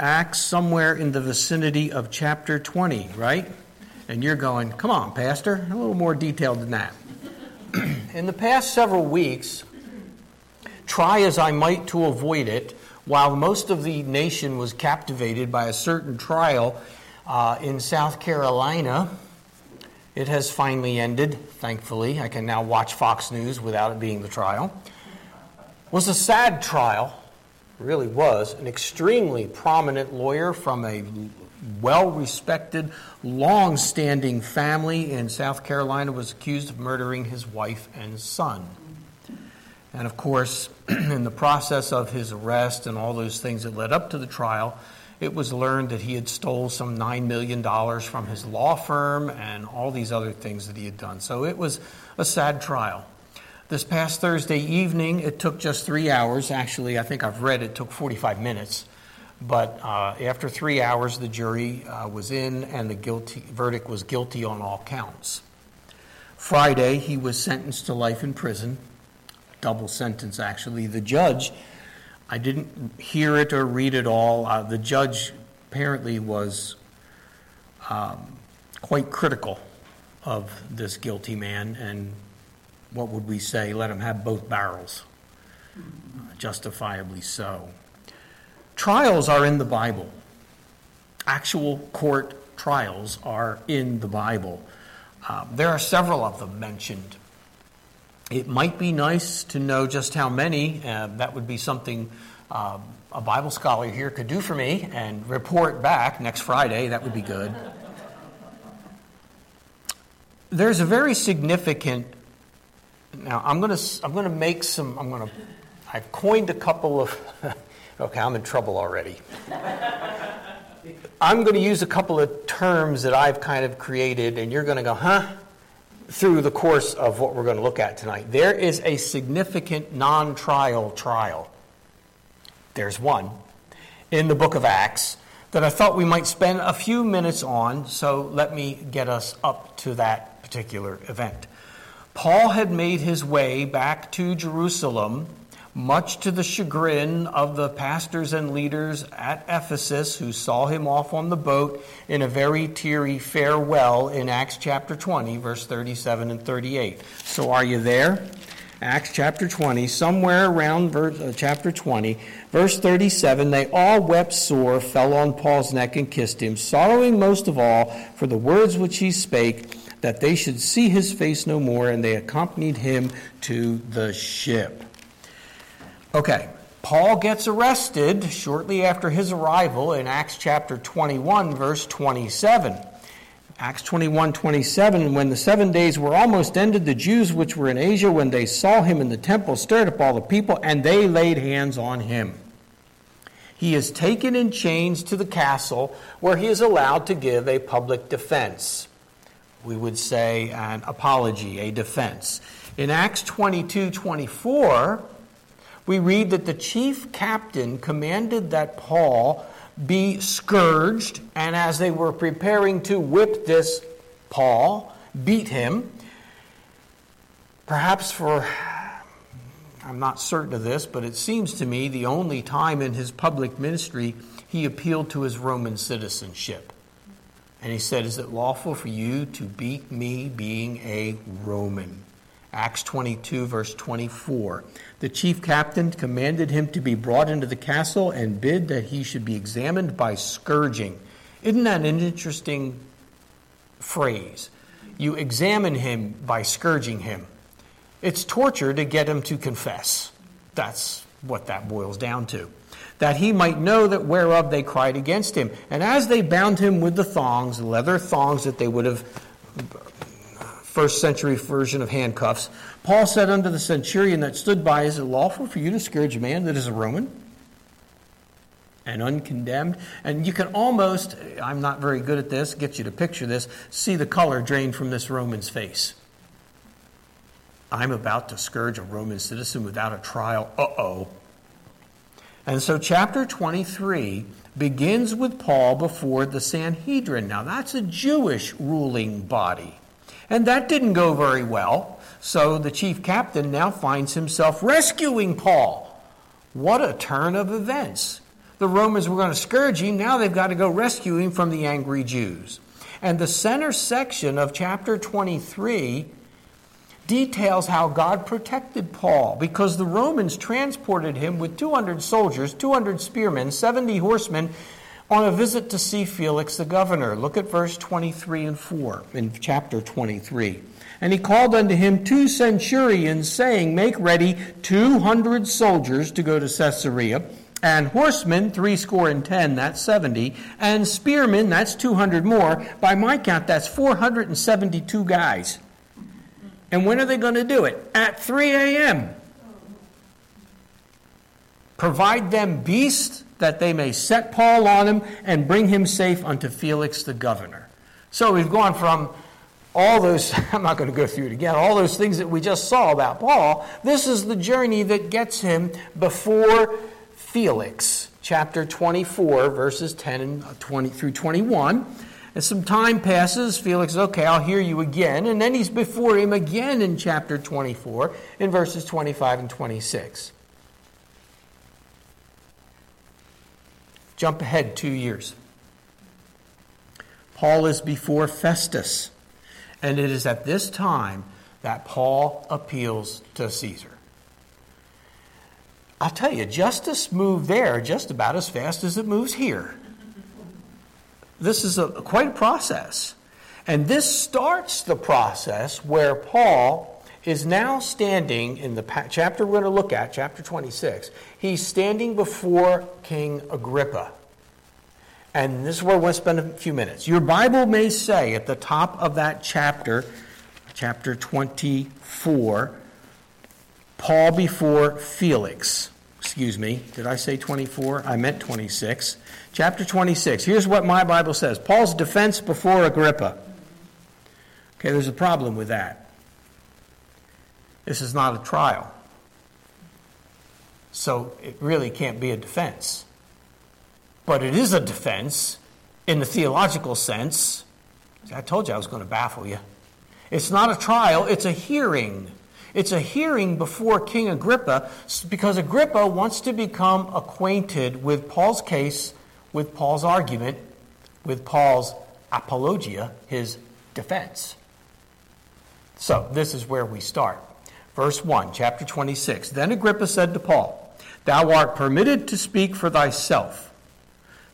Acts somewhere in the vicinity of chapter 20, right? And you're going, come on, Pastor, a little more detailed than that. in the past several weeks, try as I might to avoid it, while most of the nation was captivated by a certain trial uh, in South Carolina, it has finally ended, thankfully. I can now watch Fox News without it being the trial. Was a sad trial, really was. An extremely prominent lawyer from a well respected, long standing family in South Carolina was accused of murdering his wife and son. And of course, in the process of his arrest and all those things that led up to the trial, it was learned that he had stole some $9 million from his law firm and all these other things that he had done. So it was a sad trial. This past Thursday evening, it took just three hours. Actually, I think I've read it took 45 minutes. But uh, after three hours, the jury uh, was in and the guilty, verdict was guilty on all counts. Friday, he was sentenced to life in prison double sentence, actually. The judge, I didn't hear it or read it all. Uh, the judge apparently was um, quite critical of this guilty man, and what would we say? Let them have both barrels. justifiably so. Trials are in the Bible. Actual court trials are in the Bible. Uh, there are several of them mentioned it might be nice to know just how many. Uh, that would be something uh, a Bible scholar here could do for me and report back next Friday. That would be good. There's a very significant. Now I'm going to I'm to make some. I'm going to. I've coined a couple of. okay, I'm in trouble already. I'm going to use a couple of terms that I've kind of created, and you're going to go, huh? through the course of what we're going to look at tonight. There is a significant non trial trial. There's one in the book of Acts that I thought we might spend a few minutes on, so let me get us up to that particular event. Paul had made his way back to Jerusalem much to the chagrin of the pastors and leaders at Ephesus who saw him off on the boat in a very teary farewell in Acts chapter 20, verse 37 and 38. So, are you there? Acts chapter 20, somewhere around verse, uh, chapter 20, verse 37, they all wept sore, fell on Paul's neck, and kissed him, sorrowing most of all for the words which he spake, that they should see his face no more, and they accompanied him to the ship. Okay, Paul gets arrested shortly after his arrival in Acts chapter 21, verse 27. Acts 21 27, when the seven days were almost ended, the Jews which were in Asia, when they saw him in the temple, stirred up all the people, and they laid hands on him. He is taken in chains to the castle where he is allowed to give a public defense. We would say an apology, a defense. In Acts 22 24, we read that the chief captain commanded that Paul be scourged, and as they were preparing to whip this Paul, beat him, perhaps for, I'm not certain of this, but it seems to me the only time in his public ministry he appealed to his Roman citizenship. And he said, Is it lawful for you to beat me being a Roman? Acts 22, verse 24. The chief captain commanded him to be brought into the castle and bid that he should be examined by scourging. Isn't that an interesting phrase? You examine him by scourging him. It's torture to get him to confess. That's what that boils down to. That he might know that whereof they cried against him. And as they bound him with the thongs, leather thongs that they would have first century version of handcuffs. Paul said unto the centurion that stood by, Is it lawful for you to scourge a man that is a Roman? And uncondemned. And you can almost, I'm not very good at this, get you to picture this, see the color drain from this Roman's face. I'm about to scourge a Roman citizen without a trial. Uh oh. And so, chapter 23 begins with Paul before the Sanhedrin. Now, that's a Jewish ruling body. And that didn't go very well. So the chief captain now finds himself rescuing Paul. What a turn of events. The Romans were going to scourge him. Now they've got to go rescue him from the angry Jews. And the center section of chapter 23 details how God protected Paul because the Romans transported him with 200 soldiers, 200 spearmen, 70 horsemen on a visit to see Felix the governor. Look at verse 23 and 4 in chapter 23. And he called unto him two centurions, saying, Make ready 200 soldiers to go to Caesarea and horsemen, three score and ten, that's 70, and spearmen, that's 200 more. By my count, that's 472 guys. And when are they going to do it? At 3 a.m. Provide them beasts that they may set Paul on him and bring him safe unto Felix the governor. So we've gone from all those, I'm not going to go through it again, all those things that we just saw about Paul. This is the journey that gets him before Felix, chapter 24, verses 10 and uh, 20 through 21. As some time passes, Felix says, Okay, I'll hear you again. And then he's before him again in chapter 24, in verses 25 and 26. Jump ahead two years. Paul is before Festus, and it is at this time that Paul appeals to Caesar. I'll tell you, justice moved there just about as fast as it moves here. This is a, quite a process. And this starts the process where Paul is now standing in the chapter we're going to look at, chapter 26. He's standing before King Agrippa. And this is where to spend a few minutes. Your Bible may say at the top of that chapter, chapter 24, Paul before Felix. Excuse me, did I say 24? I meant 26. Chapter 26. Here's what my Bible says Paul's defense before Agrippa. Okay, there's a problem with that. This is not a trial. So it really can't be a defense. But it is a defense in the theological sense. I told you I was going to baffle you. It's not a trial, it's a hearing. It's a hearing before King Agrippa because Agrippa wants to become acquainted with Paul's case, with Paul's argument, with Paul's apologia, his defense. So, this is where we start. Verse 1, chapter 26. Then Agrippa said to Paul, Thou art permitted to speak for thyself.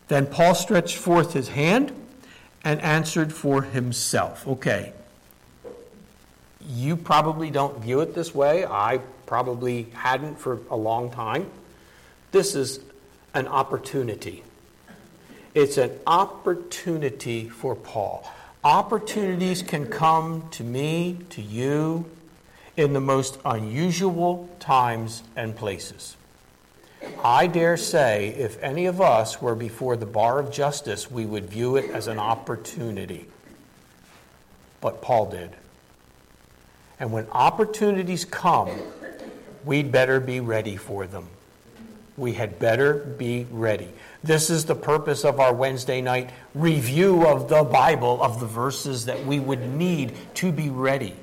Then Paul stretched forth his hand and answered for himself. Okay, you probably don't view it this way. I probably hadn't for a long time. This is an opportunity. It's an opportunity for Paul. Opportunities can come to me, to you, in the most unusual times and places. I dare say, if any of us were before the bar of justice, we would view it as an opportunity. But Paul did. And when opportunities come, we'd better be ready for them. We had better be ready. This is the purpose of our Wednesday night review of the Bible, of the verses that we would need to be ready.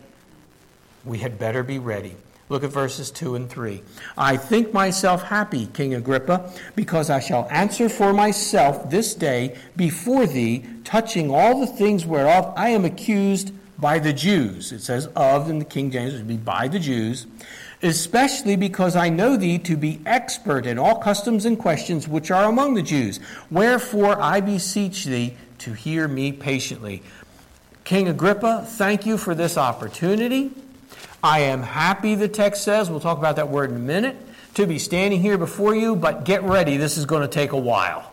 We had better be ready. Look at verses 2 and 3. I think myself happy, King Agrippa, because I shall answer for myself this day before thee, touching all the things whereof I am accused by the Jews. It says of in the King James, it would be by the Jews, especially because I know thee to be expert in all customs and questions which are among the Jews. Wherefore I beseech thee to hear me patiently. King Agrippa, thank you for this opportunity. I am happy, the text says, we'll talk about that word in a minute, to be standing here before you, but get ready, this is going to take a while.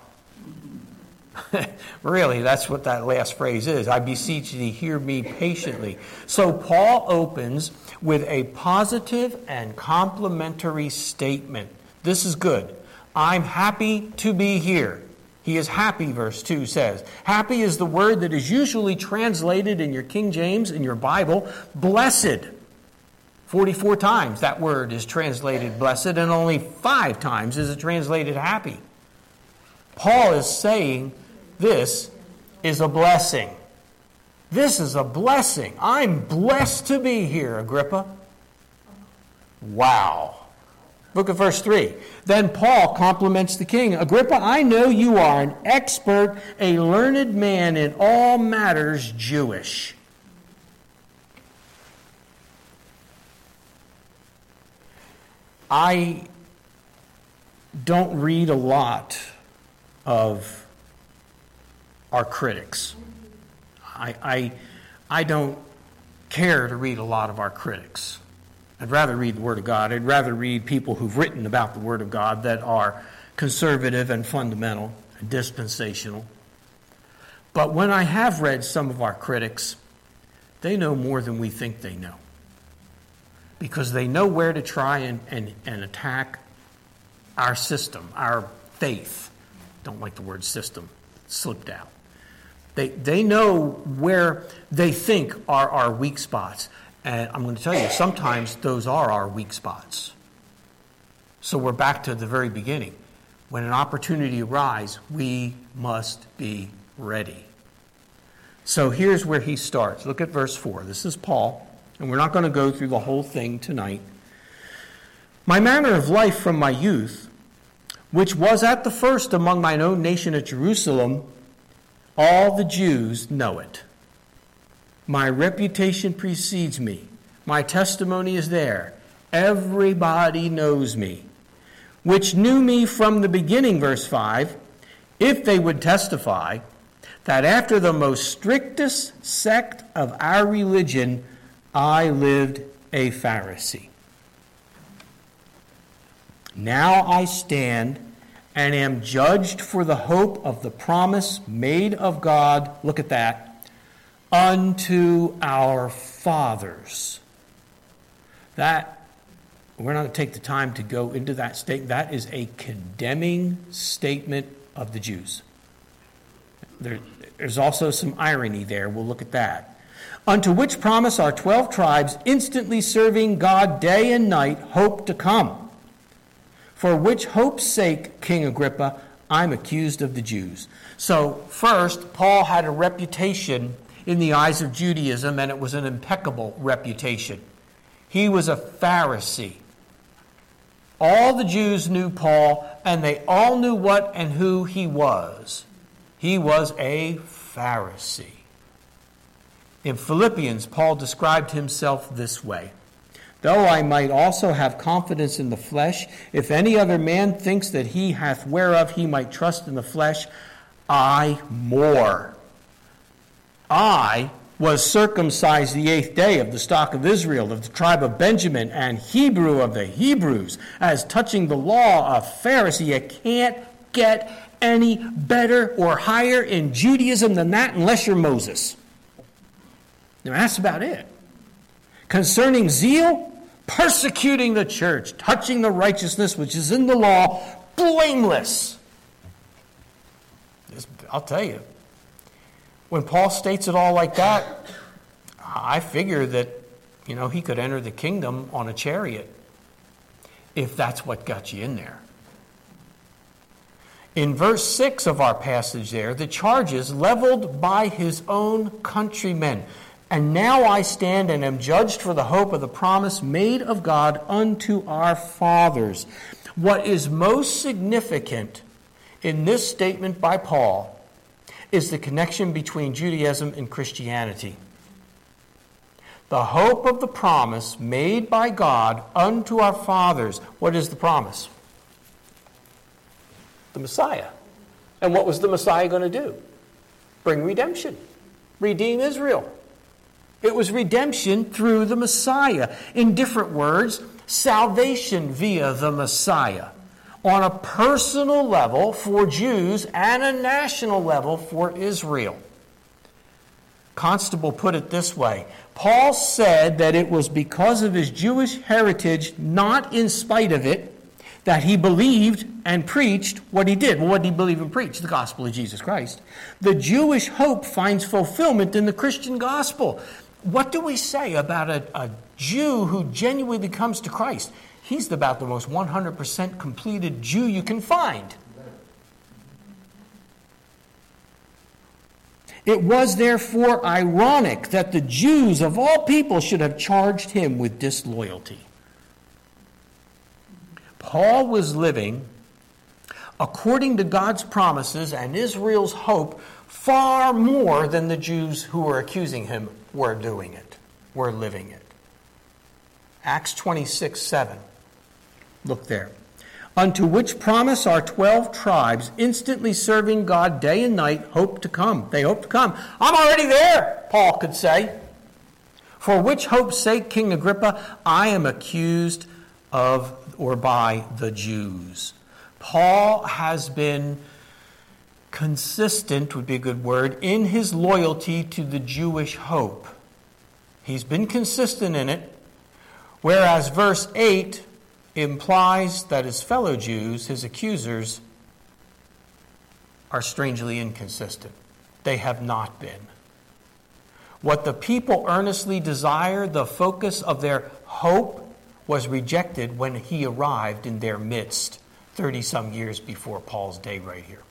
really, that's what that last phrase is. I beseech thee, hear me patiently. So Paul opens with a positive and complimentary statement. This is good. I'm happy to be here. He is happy, verse 2 says. Happy is the word that is usually translated in your King James, in your Bible, blessed. 44 times that word is translated blessed, and only five times is it translated happy. Paul is saying this is a blessing. This is a blessing. I'm blessed to be here, Agrippa. Wow. Look at verse 3. Then Paul compliments the king Agrippa, I know you are an expert, a learned man in all matters Jewish. I don't read a lot of our critics. I, I, I don't care to read a lot of our critics. I'd rather read the Word of God. I'd rather read people who've written about the Word of God that are conservative and fundamental and dispensational. But when I have read some of our critics, they know more than we think they know. Because they know where to try and, and, and attack our system, our faith. Don't like the word system, slipped out. They, they know where they think are our weak spots. And I'm going to tell you, sometimes those are our weak spots. So we're back to the very beginning. When an opportunity arises, we must be ready. So here's where he starts. Look at verse 4. This is Paul, and we're not going to go through the whole thing tonight. My manner of life from my youth, which was at the first among mine own nation at Jerusalem, all the Jews know it. My reputation precedes me. My testimony is there. Everybody knows me. Which knew me from the beginning, verse 5, if they would testify that after the most strictest sect of our religion, I lived a Pharisee. Now I stand and am judged for the hope of the promise made of God. Look at that unto our fathers. That, we're not going to take the time to go into that state. That is a condemning statement of the Jews. There, there's also some irony there. We'll look at that. Unto which promise our 12 tribes, instantly serving God day and night, hope to come. For which hope's sake, King Agrippa, I'm accused of the Jews. So, first, Paul had a reputation in the eyes of Judaism, and it was an impeccable reputation. He was a Pharisee. All the Jews knew Paul, and they all knew what and who he was. He was a Pharisee. In Philippians, Paul described himself this way Though I might also have confidence in the flesh, if any other man thinks that he hath whereof he might trust in the flesh, I more I was circumcised the eighth day of the stock of Israel, of the tribe of Benjamin, and Hebrew of the Hebrews. As touching the law of Pharisee, you can't get any better or higher in Judaism than that unless you're Moses. Now, that's about it. Concerning zeal, persecuting the church, touching the righteousness which is in the law, blameless. I'll tell you, when Paul states it all like that, I figure that, you know, he could enter the kingdom on a chariot if that's what got you in there. In verse 6 of our passage, there, the charges leveled by his own countrymen. And now I stand and am judged for the hope of the promise made of God unto our fathers. What is most significant in this statement by Paul is the connection between Judaism and Christianity. The hope of the promise made by God unto our fathers. What is the promise? The Messiah. And what was the Messiah going to do? Bring redemption, redeem Israel. It was redemption through the Messiah. In different words, salvation via the Messiah on a personal level for Jews and a national level for Israel. Constable put it this way Paul said that it was because of his Jewish heritage, not in spite of it, that he believed and preached what he did. Well, what did he believe and preach? The gospel of Jesus Christ. The Jewish hope finds fulfillment in the Christian gospel. What do we say about a, a Jew who genuinely comes to Christ? He's about the most 100% completed Jew you can find. It was therefore ironic that the Jews of all people should have charged him with disloyalty. Paul was living according to God's promises and Israel's hope far more than the Jews who were accusing him were doing it, were living it. Acts 26 7. Look there. Unto which promise our 12 tribes, instantly serving God day and night, hope to come. They hope to come. I'm already there, Paul could say. For which hope's sake, King Agrippa, I am accused of or by the Jews. Paul has been consistent, would be a good word, in his loyalty to the Jewish hope. He's been consistent in it, whereas verse 8 implies that his fellow Jews, his accusers, are strangely inconsistent. They have not been. What the people earnestly desire, the focus of their hope, was rejected when he arrived in their midst 30 some years before Paul's day, right here.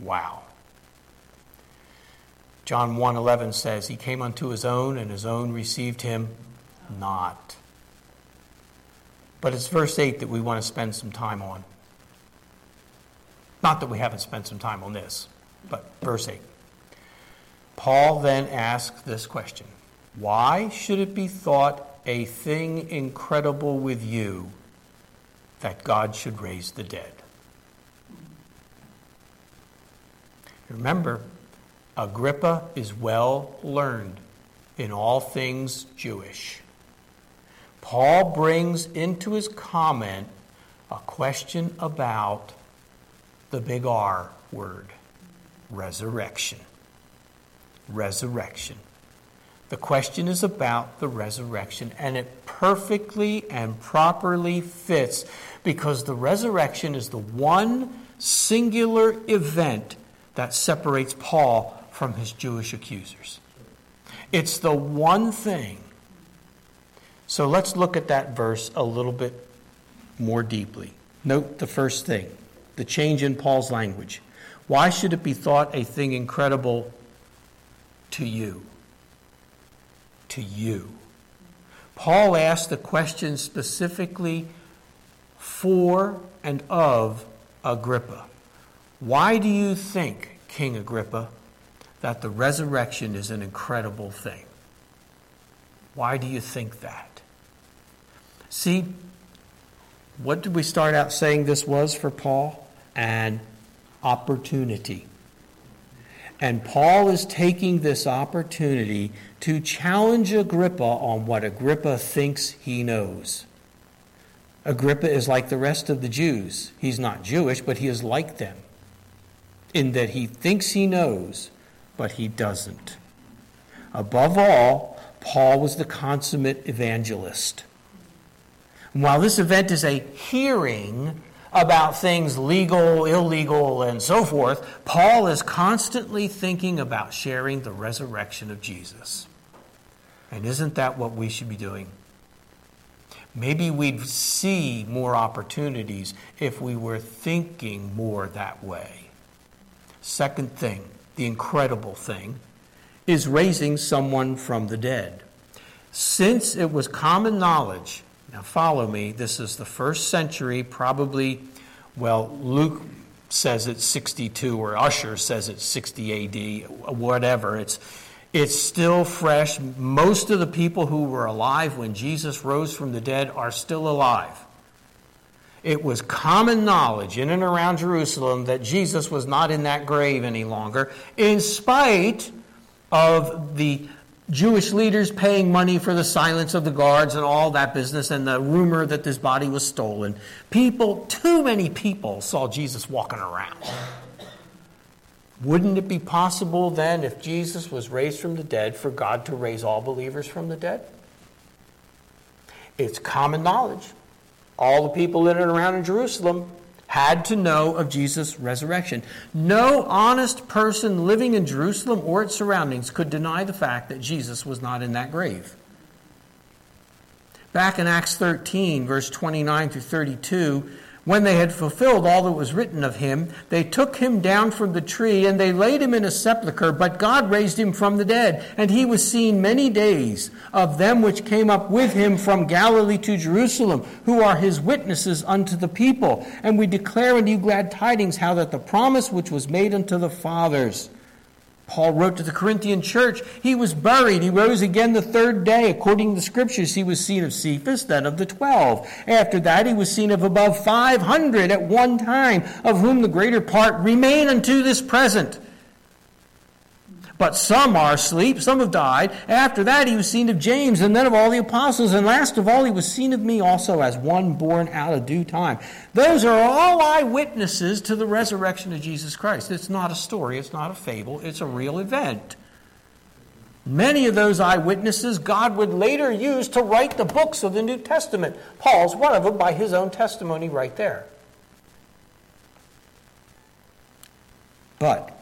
Wow. John 1:11 says he came unto his own and his own received him not. But it's verse 8 that we want to spend some time on. Not that we haven't spent some time on this, but verse 8. Paul then asks this question Why should it be thought a thing incredible with you that God should raise the dead? Remember, Agrippa is well learned in all things Jewish. Paul brings into his comment a question about the big R word resurrection. Resurrection. The question is about the resurrection, and it perfectly and properly fits because the resurrection is the one singular event that separates Paul from his Jewish accusers. It's the one thing so let's look at that verse a little bit more deeply. Note the first thing the change in Paul's language. Why should it be thought a thing incredible to you? To you. Paul asked the question specifically for and of Agrippa. Why do you think, King Agrippa, that the resurrection is an incredible thing? Why do you think that? See, what did we start out saying this was for Paul? An opportunity. And Paul is taking this opportunity to challenge Agrippa on what Agrippa thinks he knows. Agrippa is like the rest of the Jews. He's not Jewish, but he is like them in that he thinks he knows, but he doesn't. Above all, Paul was the consummate evangelist. While this event is a hearing about things legal, illegal, and so forth, Paul is constantly thinking about sharing the resurrection of Jesus. And isn't that what we should be doing? Maybe we'd see more opportunities if we were thinking more that way. Second thing, the incredible thing, is raising someone from the dead. Since it was common knowledge now, follow me. This is the first century, probably, well, Luke says it's 62, or Ussher says it's 60 AD, whatever. It's, it's still fresh. Most of the people who were alive when Jesus rose from the dead are still alive. It was common knowledge in and around Jerusalem that Jesus was not in that grave any longer, in spite of the Jewish leaders paying money for the silence of the guards and all that business and the rumor that this body was stolen. People, too many people saw Jesus walking around. Wouldn't it be possible then, if Jesus was raised from the dead, for God to raise all believers from the dead? It's common knowledge. All the people in and around in Jerusalem had to know of Jesus' resurrection. No honest person living in Jerusalem or its surroundings could deny the fact that Jesus was not in that grave. Back in Acts 13, verse 29 through 32, When they had fulfilled all that was written of him, they took him down from the tree, and they laid him in a sepulchre. But God raised him from the dead, and he was seen many days of them which came up with him from Galilee to Jerusalem, who are his witnesses unto the people. And we declare unto you glad tidings, how that the promise which was made unto the fathers Paul wrote to the Corinthian church, he was buried. He rose again the third day. According to the scriptures, he was seen of Cephas, then of the twelve. After that, he was seen of above 500 at one time, of whom the greater part remain unto this present. But some are asleep, some have died. After that, he was seen of James, and then of all the apostles. And last of all, he was seen of me also as one born out of due time. Those are all eyewitnesses to the resurrection of Jesus Christ. It's not a story, it's not a fable, it's a real event. Many of those eyewitnesses God would later use to write the books of the New Testament. Paul's one of them by his own testimony right there. But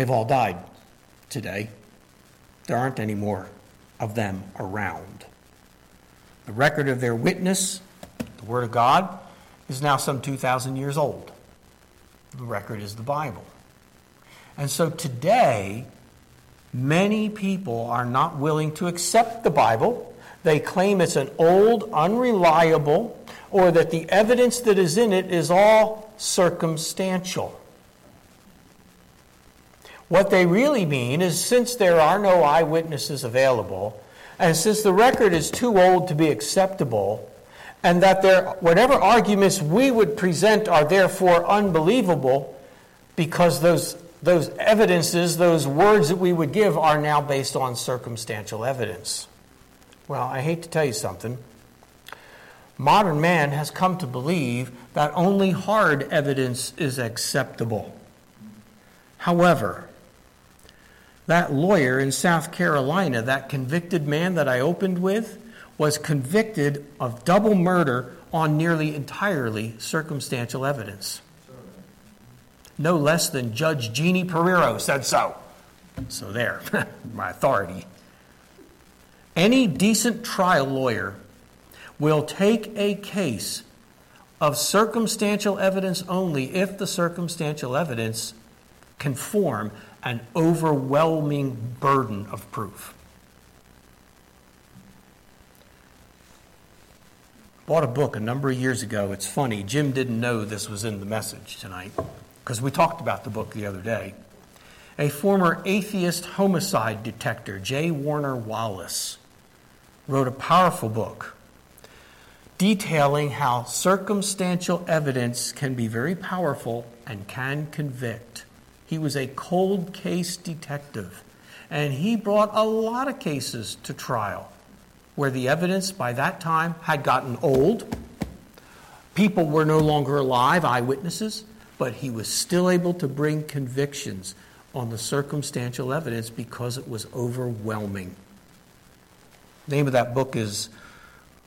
They've all died today. There aren't any more of them around. The record of their witness, the Word of God, is now some 2,000 years old. The record is the Bible. And so today, many people are not willing to accept the Bible. They claim it's an old, unreliable, or that the evidence that is in it is all circumstantial. What they really mean is since there are no eyewitnesses available, and since the record is too old to be acceptable, and that there, whatever arguments we would present are therefore unbelievable because those, those evidences, those words that we would give, are now based on circumstantial evidence. Well, I hate to tell you something. Modern man has come to believe that only hard evidence is acceptable. However, that lawyer in South Carolina, that convicted man that I opened with, was convicted of double murder on nearly entirely circumstantial evidence. No less than Judge Jeannie Pirro said so. So, there, my authority. Any decent trial lawyer will take a case of circumstantial evidence only if the circumstantial evidence can form an overwhelming burden of proof. Bought a book a number of years ago. It's funny, Jim didn't know this was in the message tonight because we talked about the book the other day. A former atheist homicide detector, J. Warner Wallace, wrote a powerful book detailing how circumstantial evidence can be very powerful and can convict. He was a cold case detective, and he brought a lot of cases to trial where the evidence by that time had gotten old. People were no longer alive, eyewitnesses, but he was still able to bring convictions on the circumstantial evidence because it was overwhelming. The name of that book is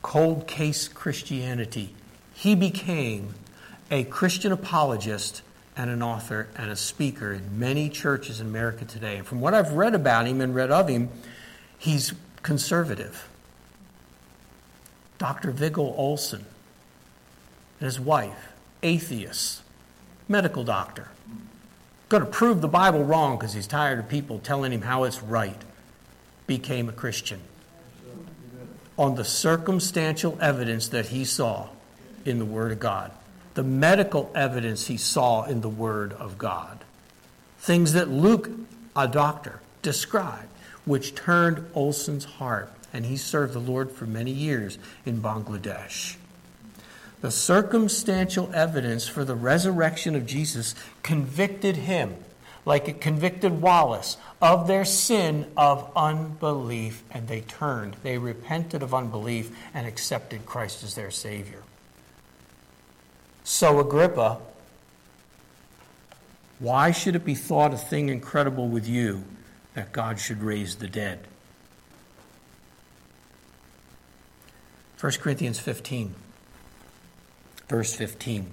Cold Case Christianity. He became a Christian apologist and an author and a speaker in many churches in America today. And from what I've read about him and read of him, he's conservative. Dr. Viggo Olsen and his wife, atheist, medical doctor. Going to prove the Bible wrong because he's tired of people telling him how it's right. Became a Christian on the circumstantial evidence that he saw in the Word of God the medical evidence he saw in the Word of God. Things that Luke, a doctor, described, which turned Olsen's heart, and he served the Lord for many years in Bangladesh. The circumstantial evidence for the resurrection of Jesus convicted him, like it convicted Wallace, of their sin of unbelief, and they turned. They repented of unbelief and accepted Christ as their Savior. So, Agrippa, why should it be thought a thing incredible with you that God should raise the dead? 1 Corinthians 15, verse 15.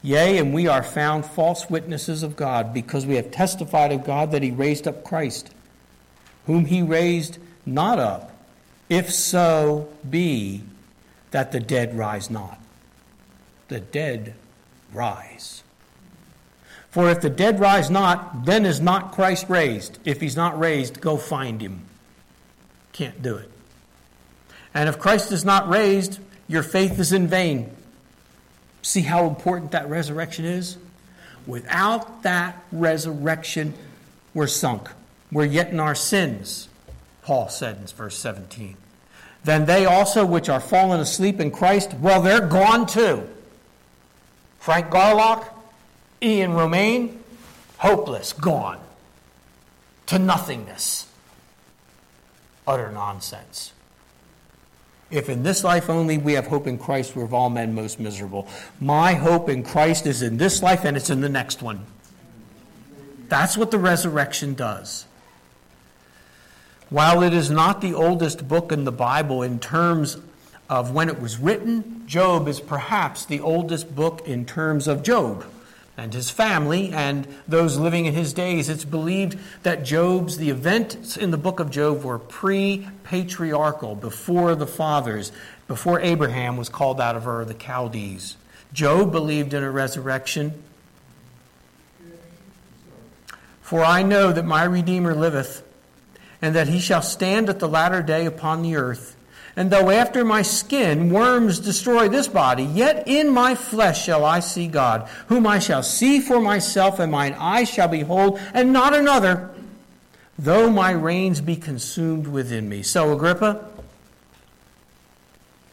Yea, and we are found false witnesses of God, because we have testified of God that he raised up Christ, whom he raised not up, if so be that the dead rise not. The dead rise. For if the dead rise not, then is not Christ raised. If he's not raised, go find him. Can't do it. And if Christ is not raised, your faith is in vain. See how important that resurrection is? Without that resurrection, we're sunk. We're yet in our sins, Paul said in verse 17. Then they also which are fallen asleep in Christ, well, they're gone too. Frank Garlock, Ian Romaine, hopeless, gone to nothingness. Utter nonsense. If in this life only we have hope in Christ, we're of all men most miserable. My hope in Christ is in this life and it's in the next one. That's what the resurrection does. While it is not the oldest book in the Bible in terms of when it was written, Job is perhaps the oldest book in terms of Job and his family and those living in his days. It's believed that Job's, the events in the book of Job were pre patriarchal, before the fathers, before Abraham was called out of Ur of the Chaldees. Job believed in a resurrection. For I know that my Redeemer liveth and that he shall stand at the latter day upon the earth. And though after my skin worms destroy this body, yet in my flesh shall I see God, whom I shall see for myself, and mine eyes shall behold, and not another, though my reins be consumed within me. So, Agrippa,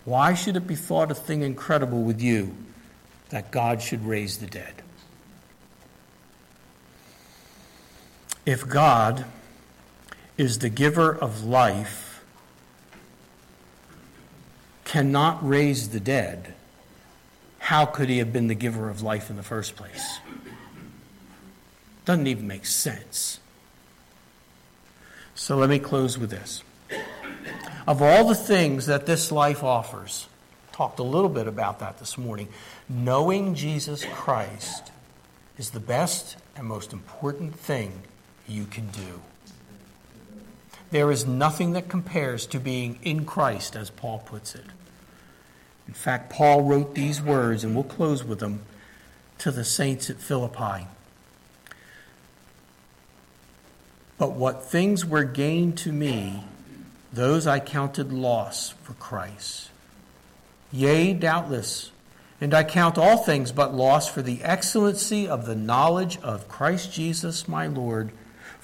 why should it be thought a thing incredible with you that God should raise the dead? If God is the giver of life, cannot raise the dead, how could he have been the giver of life in the first place? Doesn't even make sense. So let me close with this. Of all the things that this life offers, talked a little bit about that this morning, knowing Jesus Christ is the best and most important thing you can do. There is nothing that compares to being in Christ, as Paul puts it. In fact, Paul wrote these words, and we'll close with them, to the saints at Philippi. But what things were gained to me, those I counted loss for Christ. Yea, doubtless, and I count all things but loss for the excellency of the knowledge of Christ Jesus my Lord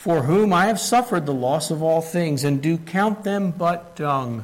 for whom I have suffered the loss of all things, and do count them but dung,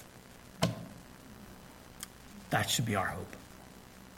That should be our hope.